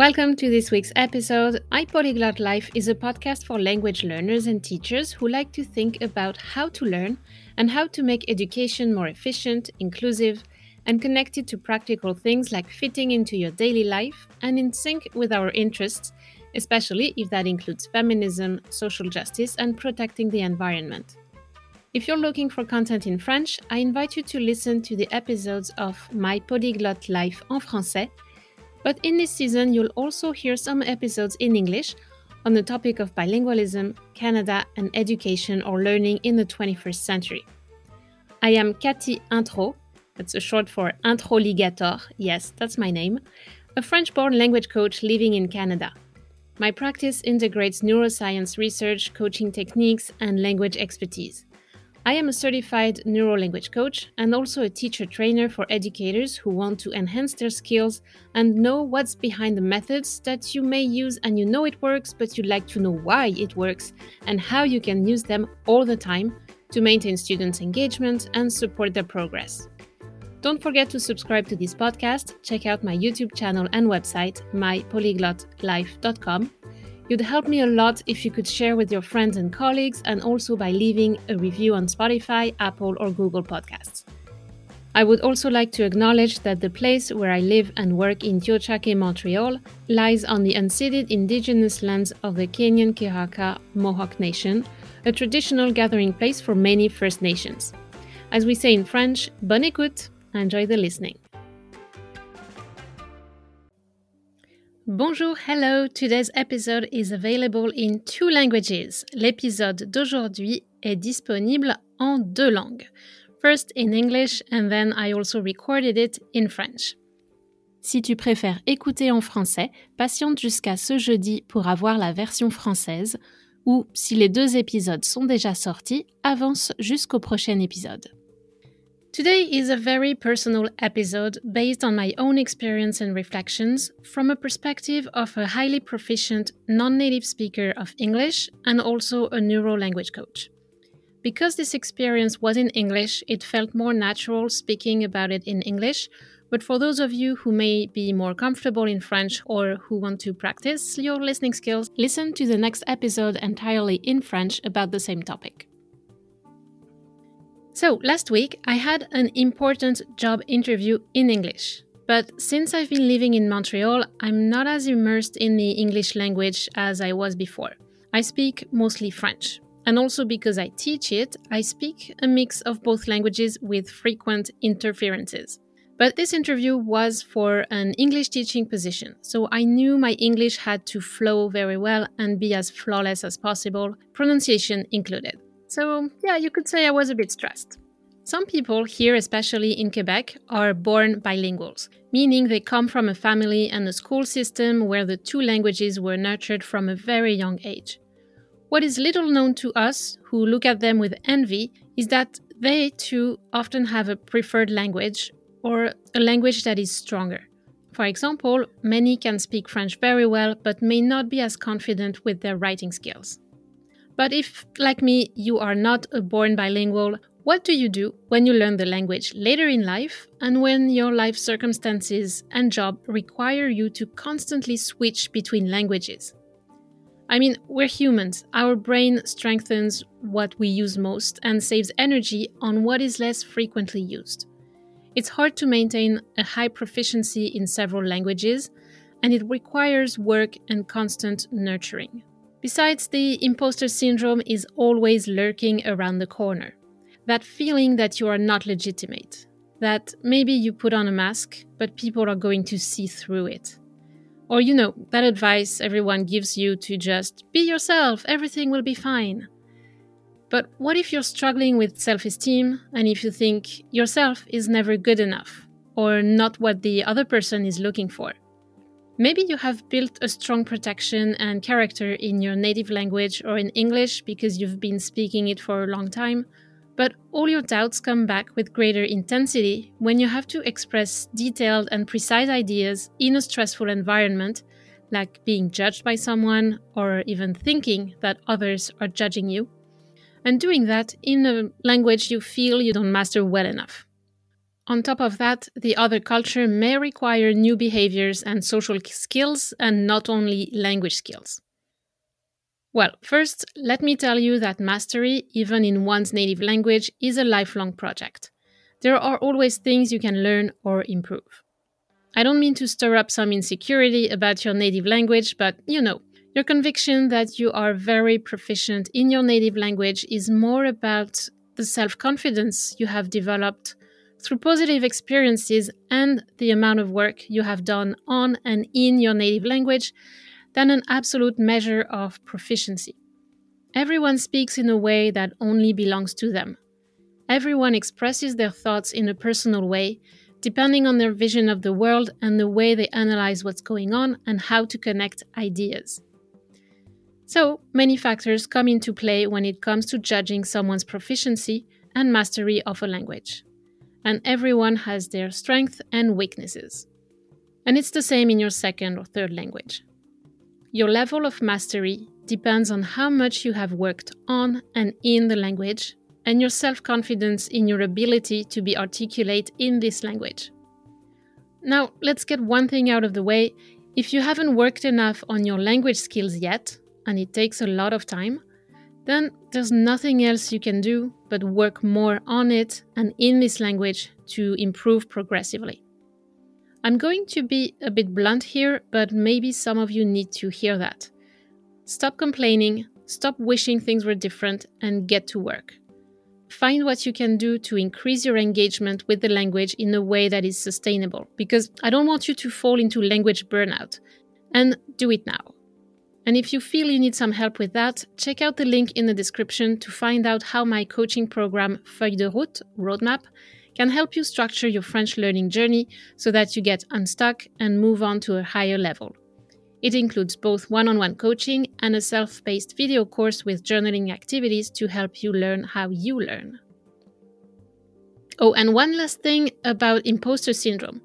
Welcome to this week's episode. My Polyglot Life is a podcast for language learners and teachers who like to think about how to learn and how to make education more efficient, inclusive, and connected to practical things like fitting into your daily life and in sync with our interests, especially if that includes feminism, social justice, and protecting the environment. If you're looking for content in French, I invite you to listen to the episodes of My Polyglot Life en français but in this season, you'll also hear some episodes in English on the topic of bilingualism, Canada, and education or learning in the 21st century. I am Cathy Intro, that's a short for Introligator, yes, that's my name, a French born language coach living in Canada. My practice integrates neuroscience research, coaching techniques, and language expertise. I am a certified neuro language coach and also a teacher trainer for educators who want to enhance their skills and know what's behind the methods that you may use. And you know it works, but you'd like to know why it works and how you can use them all the time to maintain students' engagement and support their progress. Don't forget to subscribe to this podcast, check out my YouTube channel and website, mypolyglotlife.com You'd help me a lot if you could share with your friends and colleagues and also by leaving a review on Spotify, Apple, or Google Podcasts. I would also like to acknowledge that the place where I live and work in Tiohtià:ke, Montreal, lies on the unceded indigenous lands of the Kanien'kehá:ka Mohawk Nation, a traditional gathering place for many First Nations. As we say in French, bonne écoute, enjoy the listening. Bonjour, hello. Today's episode is available in two languages. L'épisode d'aujourd'hui est disponible en deux langues. First in English and then I also recorded it in French. Si tu préfères écouter en français, patiente jusqu'à ce jeudi pour avoir la version française ou si les deux épisodes sont déjà sortis, avance jusqu'au prochain épisode. Today is a very personal episode based on my own experience and reflections from a perspective of a highly proficient non native speaker of English and also a neuro language coach. Because this experience was in English, it felt more natural speaking about it in English. But for those of you who may be more comfortable in French or who want to practice your listening skills, listen to the next episode entirely in French about the same topic. So, last week I had an important job interview in English. But since I've been living in Montreal, I'm not as immersed in the English language as I was before. I speak mostly French. And also because I teach it, I speak a mix of both languages with frequent interferences. But this interview was for an English teaching position, so I knew my English had to flow very well and be as flawless as possible, pronunciation included. So, yeah, you could say I was a bit stressed. Some people here, especially in Quebec, are born bilinguals, meaning they come from a family and a school system where the two languages were nurtured from a very young age. What is little known to us, who look at them with envy, is that they too often have a preferred language or a language that is stronger. For example, many can speak French very well but may not be as confident with their writing skills. But if, like me, you are not a born bilingual, what do you do when you learn the language later in life and when your life circumstances and job require you to constantly switch between languages? I mean, we're humans. Our brain strengthens what we use most and saves energy on what is less frequently used. It's hard to maintain a high proficiency in several languages, and it requires work and constant nurturing. Besides, the imposter syndrome is always lurking around the corner. That feeling that you are not legitimate, that maybe you put on a mask, but people are going to see through it. Or, you know, that advice everyone gives you to just be yourself, everything will be fine. But what if you're struggling with self esteem and if you think yourself is never good enough or not what the other person is looking for? Maybe you have built a strong protection and character in your native language or in English because you've been speaking it for a long time, but all your doubts come back with greater intensity when you have to express detailed and precise ideas in a stressful environment, like being judged by someone or even thinking that others are judging you, and doing that in a language you feel you don't master well enough. On top of that, the other culture may require new behaviors and social skills and not only language skills. Well, first, let me tell you that mastery, even in one's native language, is a lifelong project. There are always things you can learn or improve. I don't mean to stir up some insecurity about your native language, but you know, your conviction that you are very proficient in your native language is more about the self confidence you have developed through positive experiences and the amount of work you have done on and in your native language than an absolute measure of proficiency. Everyone speaks in a way that only belongs to them. Everyone expresses their thoughts in a personal way, depending on their vision of the world and the way they analyze what's going on and how to connect ideas. So, many factors come into play when it comes to judging someone's proficiency and mastery of a language and everyone has their strengths and weaknesses. And it's the same in your second or third language. Your level of mastery depends on how much you have worked on and in the language, and your self confidence in your ability to be articulate in this language. Now, let's get one thing out of the way. If you haven't worked enough on your language skills yet, and it takes a lot of time, then there's nothing else you can do but work more on it and in this language to improve progressively. I'm going to be a bit blunt here, but maybe some of you need to hear that. Stop complaining, stop wishing things were different, and get to work. Find what you can do to increase your engagement with the language in a way that is sustainable, because I don't want you to fall into language burnout. And do it now. And if you feel you need some help with that, check out the link in the description to find out how my coaching program Feuille de Route Roadmap can help you structure your French learning journey so that you get unstuck and move on to a higher level. It includes both one on one coaching and a self paced video course with journaling activities to help you learn how you learn. Oh, and one last thing about imposter syndrome.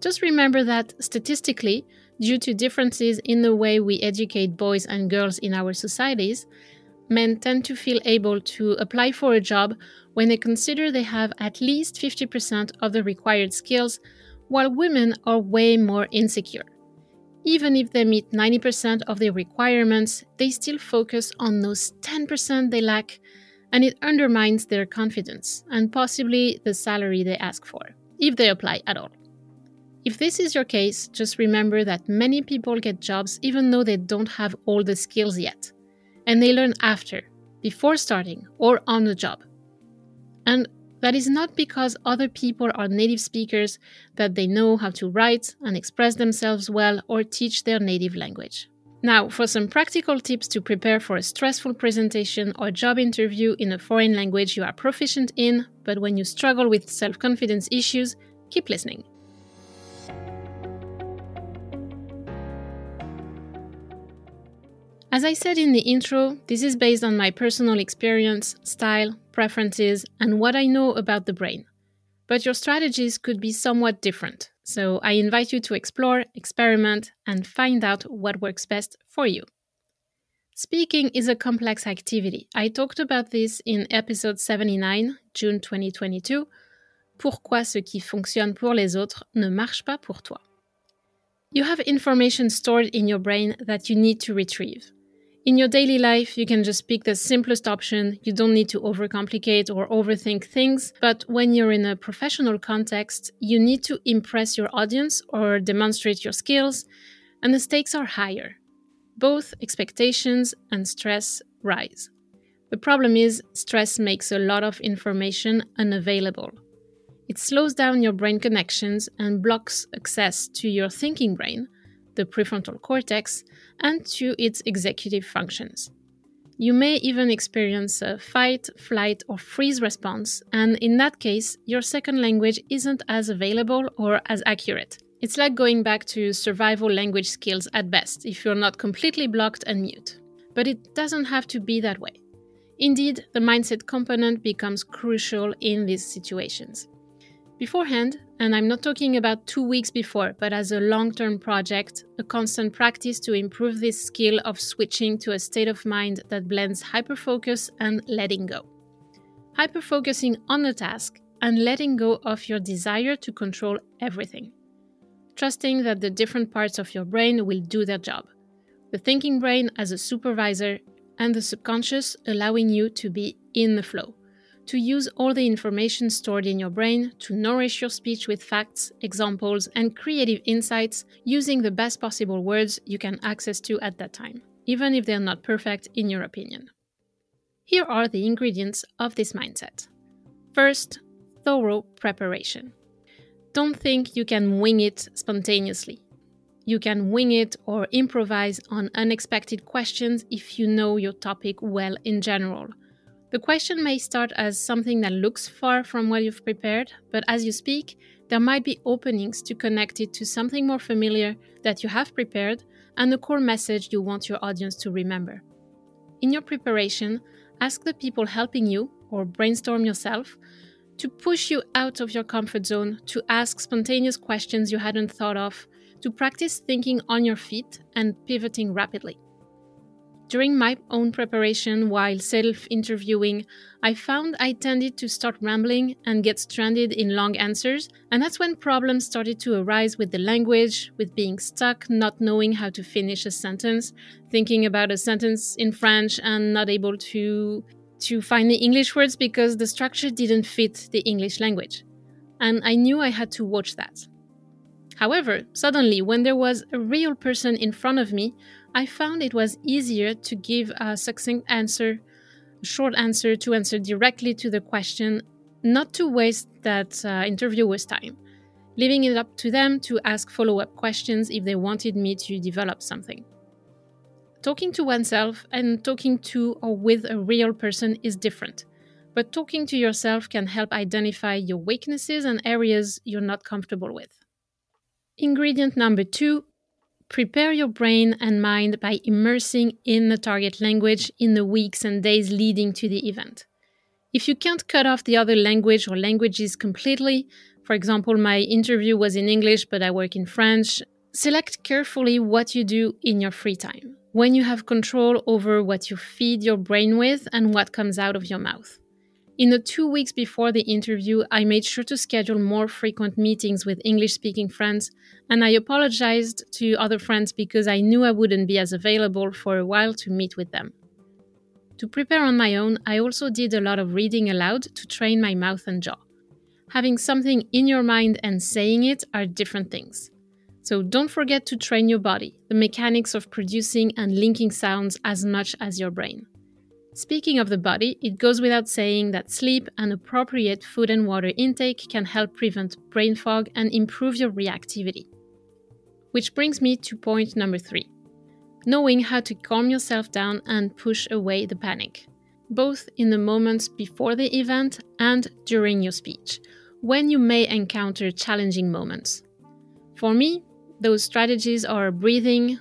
Just remember that statistically, due to differences in the way we educate boys and girls in our societies, men tend to feel able to apply for a job when they consider they have at least 50% of the required skills, while women are way more insecure. Even if they meet 90% of their requirements, they still focus on those 10% they lack, and it undermines their confidence and possibly the salary they ask for, if they apply at all. If this is your case, just remember that many people get jobs even though they don't have all the skills yet. And they learn after, before starting, or on the job. And that is not because other people are native speakers that they know how to write and express themselves well or teach their native language. Now, for some practical tips to prepare for a stressful presentation or job interview in a foreign language you are proficient in, but when you struggle with self confidence issues, keep listening. As I said in the intro, this is based on my personal experience, style, preferences, and what I know about the brain. But your strategies could be somewhat different, so I invite you to explore, experiment, and find out what works best for you. Speaking is a complex activity. I talked about this in episode 79, June 2022. Pourquoi ce qui fonctionne pour les autres ne marche pas pour toi? You have information stored in your brain that you need to retrieve. In your daily life, you can just pick the simplest option. You don't need to overcomplicate or overthink things. But when you're in a professional context, you need to impress your audience or demonstrate your skills, and the stakes are higher. Both expectations and stress rise. The problem is, stress makes a lot of information unavailable. It slows down your brain connections and blocks access to your thinking brain, the prefrontal cortex, and to its executive functions. You may even experience a fight, flight, or freeze response, and in that case, your second language isn't as available or as accurate. It's like going back to survival language skills at best if you're not completely blocked and mute. But it doesn't have to be that way. Indeed, the mindset component becomes crucial in these situations. Beforehand, and I'm not talking about two weeks before, but as a long term project, a constant practice to improve this skill of switching to a state of mind that blends hyperfocus and letting go. Hyperfocusing on a task and letting go of your desire to control everything. Trusting that the different parts of your brain will do their job. The thinking brain as a supervisor, and the subconscious allowing you to be in the flow to use all the information stored in your brain to nourish your speech with facts, examples, and creative insights using the best possible words you can access to at that time, even if they're not perfect in your opinion. Here are the ingredients of this mindset. First, thorough preparation. Don't think you can wing it spontaneously. You can wing it or improvise on unexpected questions if you know your topic well in general the question may start as something that looks far from what you've prepared, but as you speak, there might be openings to connect it to something more familiar that you have prepared and the core message you want your audience to remember. In your preparation, ask the people helping you, or brainstorm yourself, to push you out of your comfort zone, to ask spontaneous questions you hadn't thought of, to practice thinking on your feet and pivoting rapidly. During my own preparation while self interviewing, I found I tended to start rambling and get stranded in long answers, and that's when problems started to arise with the language, with being stuck, not knowing how to finish a sentence, thinking about a sentence in French and not able to to find the English words because the structure didn't fit the English language. And I knew I had to watch that. However, suddenly, when there was a real person in front of me, I found it was easier to give a succinct answer, a short answer to answer directly to the question, not to waste that uh, interviewer's time, leaving it up to them to ask follow up questions if they wanted me to develop something. Talking to oneself and talking to or with a real person is different, but talking to yourself can help identify your weaknesses and areas you're not comfortable with. Ingredient number two Prepare your brain and mind by immersing in the target language in the weeks and days leading to the event. If you can't cut off the other language or languages completely, for example, my interview was in English but I work in French, select carefully what you do in your free time, when you have control over what you feed your brain with and what comes out of your mouth. In the two weeks before the interview, I made sure to schedule more frequent meetings with English speaking friends, and I apologized to other friends because I knew I wouldn't be as available for a while to meet with them. To prepare on my own, I also did a lot of reading aloud to train my mouth and jaw. Having something in your mind and saying it are different things. So don't forget to train your body, the mechanics of producing and linking sounds as much as your brain. Speaking of the body, it goes without saying that sleep and appropriate food and water intake can help prevent brain fog and improve your reactivity. Which brings me to point number three knowing how to calm yourself down and push away the panic, both in the moments before the event and during your speech, when you may encounter challenging moments. For me, those strategies are breathing,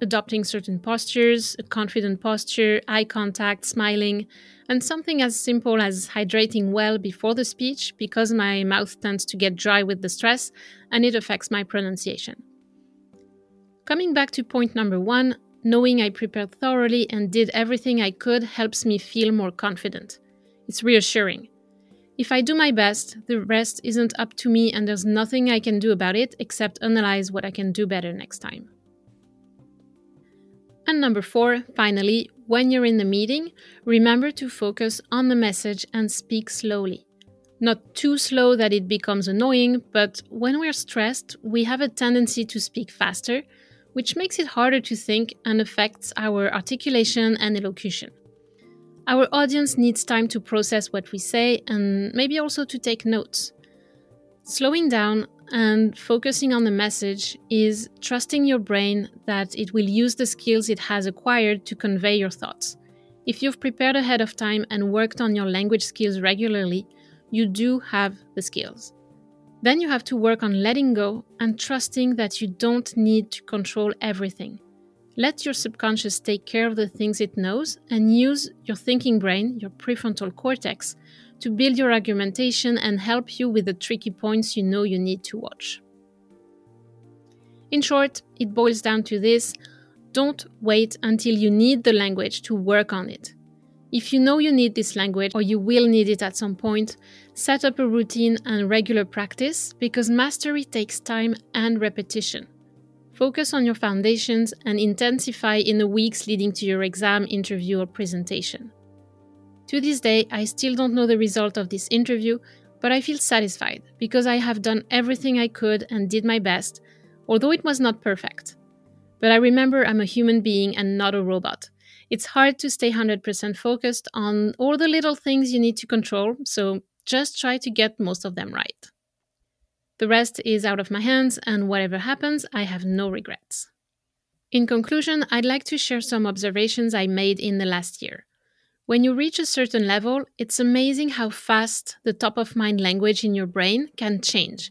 adopting certain postures, a confident posture, eye contact, smiling, and something as simple as hydrating well before the speech because my mouth tends to get dry with the stress and it affects my pronunciation. Coming back to point number one, knowing I prepared thoroughly and did everything I could helps me feel more confident. It's reassuring. If I do my best, the rest isn't up to me and there's nothing I can do about it except analyze what I can do better next time. And number four, finally, when you're in the meeting, remember to focus on the message and speak slowly. Not too slow that it becomes annoying, but when we're stressed, we have a tendency to speak faster, which makes it harder to think and affects our articulation and elocution. Our audience needs time to process what we say and maybe also to take notes. Slowing down and focusing on the message is trusting your brain that it will use the skills it has acquired to convey your thoughts. If you've prepared ahead of time and worked on your language skills regularly, you do have the skills. Then you have to work on letting go and trusting that you don't need to control everything. Let your subconscious take care of the things it knows and use your thinking brain, your prefrontal cortex, to build your argumentation and help you with the tricky points you know you need to watch. In short, it boils down to this don't wait until you need the language to work on it. If you know you need this language or you will need it at some point, set up a routine and regular practice because mastery takes time and repetition. Focus on your foundations and intensify in the weeks leading to your exam, interview, or presentation. To this day, I still don't know the result of this interview, but I feel satisfied because I have done everything I could and did my best, although it was not perfect. But I remember I'm a human being and not a robot. It's hard to stay 100% focused on all the little things you need to control, so just try to get most of them right. The rest is out of my hands, and whatever happens, I have no regrets. In conclusion, I'd like to share some observations I made in the last year. When you reach a certain level, it's amazing how fast the top of mind language in your brain can change,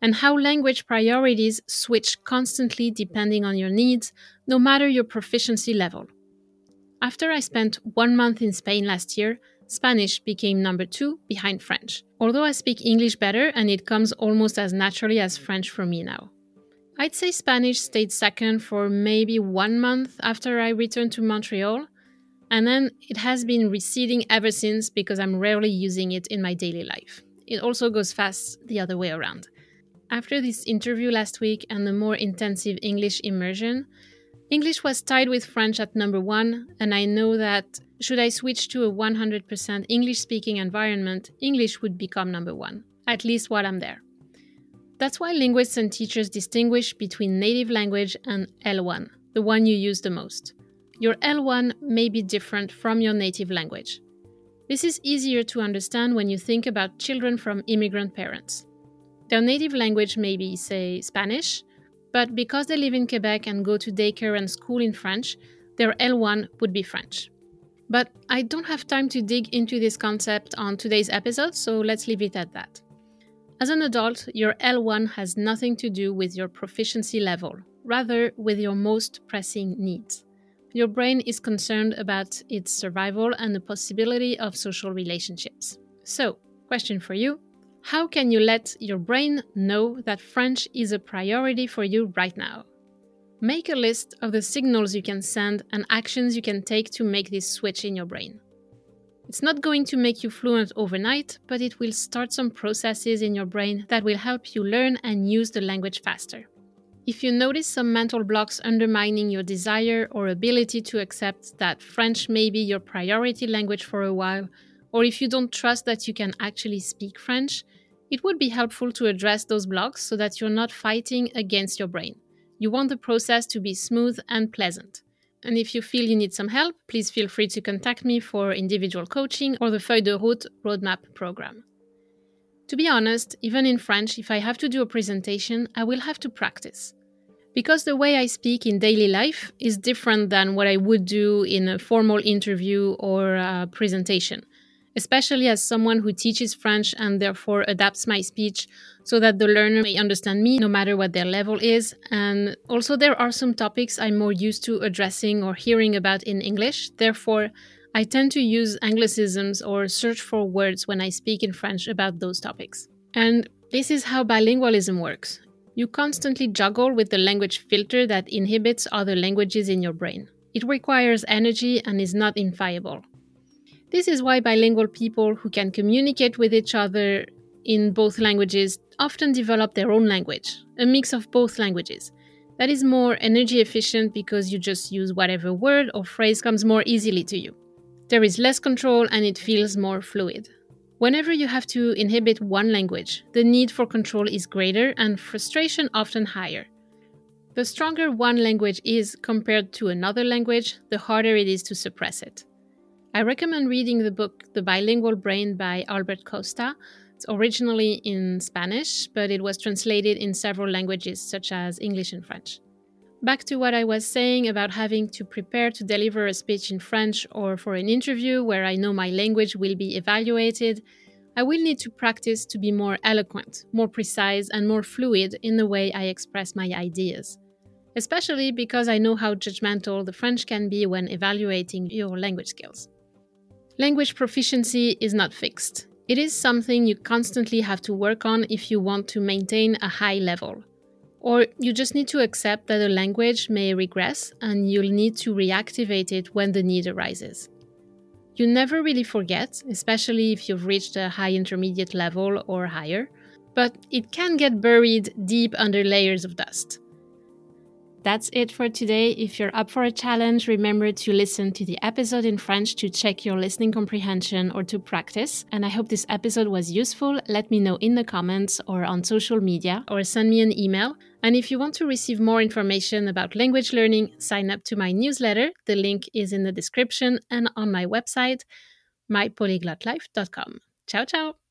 and how language priorities switch constantly depending on your needs, no matter your proficiency level. After I spent one month in Spain last year, Spanish became number two behind French, although I speak English better and it comes almost as naturally as French for me now. I'd say Spanish stayed second for maybe one month after I returned to Montreal, and then it has been receding ever since because I'm rarely using it in my daily life. It also goes fast the other way around. After this interview last week and the more intensive English immersion, English was tied with French at number one, and I know that should I switch to a 100% English speaking environment, English would become number one, at least while I'm there. That's why linguists and teachers distinguish between native language and L1, the one you use the most. Your L1 may be different from your native language. This is easier to understand when you think about children from immigrant parents. Their native language may be, say, Spanish, but because they live in Quebec and go to daycare and school in French, their L1 would be French. But I don't have time to dig into this concept on today's episode, so let's leave it at that. As an adult, your L1 has nothing to do with your proficiency level, rather, with your most pressing needs. Your brain is concerned about its survival and the possibility of social relationships. So, question for you how can you let your brain know that French is a priority for you right now? Make a list of the signals you can send and actions you can take to make this switch in your brain. It's not going to make you fluent overnight, but it will start some processes in your brain that will help you learn and use the language faster. If you notice some mental blocks undermining your desire or ability to accept that French may be your priority language for a while, or if you don't trust that you can actually speak French, it would be helpful to address those blocks so that you're not fighting against your brain. You want the process to be smooth and pleasant. And if you feel you need some help, please feel free to contact me for individual coaching or the Feuille de Route Roadmap program. To be honest, even in French, if I have to do a presentation, I will have to practice. Because the way I speak in daily life is different than what I would do in a formal interview or a presentation especially as someone who teaches French and therefore adapts my speech so that the learner may understand me no matter what their level is. And also, there are some topics I'm more used to addressing or hearing about in English. Therefore, I tend to use anglicisms or search for words when I speak in French about those topics. And this is how bilingualism works. You constantly juggle with the language filter that inhibits other languages in your brain. It requires energy and is not infallible. This is why bilingual people who can communicate with each other in both languages often develop their own language, a mix of both languages. That is more energy efficient because you just use whatever word or phrase comes more easily to you. There is less control and it feels more fluid. Whenever you have to inhibit one language, the need for control is greater and frustration often higher. The stronger one language is compared to another language, the harder it is to suppress it. I recommend reading the book The Bilingual Brain by Albert Costa. It's originally in Spanish, but it was translated in several languages such as English and French. Back to what I was saying about having to prepare to deliver a speech in French or for an interview where I know my language will be evaluated, I will need to practice to be more eloquent, more precise, and more fluid in the way I express my ideas. Especially because I know how judgmental the French can be when evaluating your language skills. Language proficiency is not fixed. It is something you constantly have to work on if you want to maintain a high level. Or you just need to accept that a language may regress and you'll need to reactivate it when the need arises. You never really forget, especially if you've reached a high intermediate level or higher, but it can get buried deep under layers of dust. That's it for today. If you're up for a challenge, remember to listen to the episode in French to check your listening comprehension or to practice. And I hope this episode was useful. Let me know in the comments or on social media or send me an email. And if you want to receive more information about language learning, sign up to my newsletter. The link is in the description and on my website, mypolyglotlife.com. Ciao, ciao.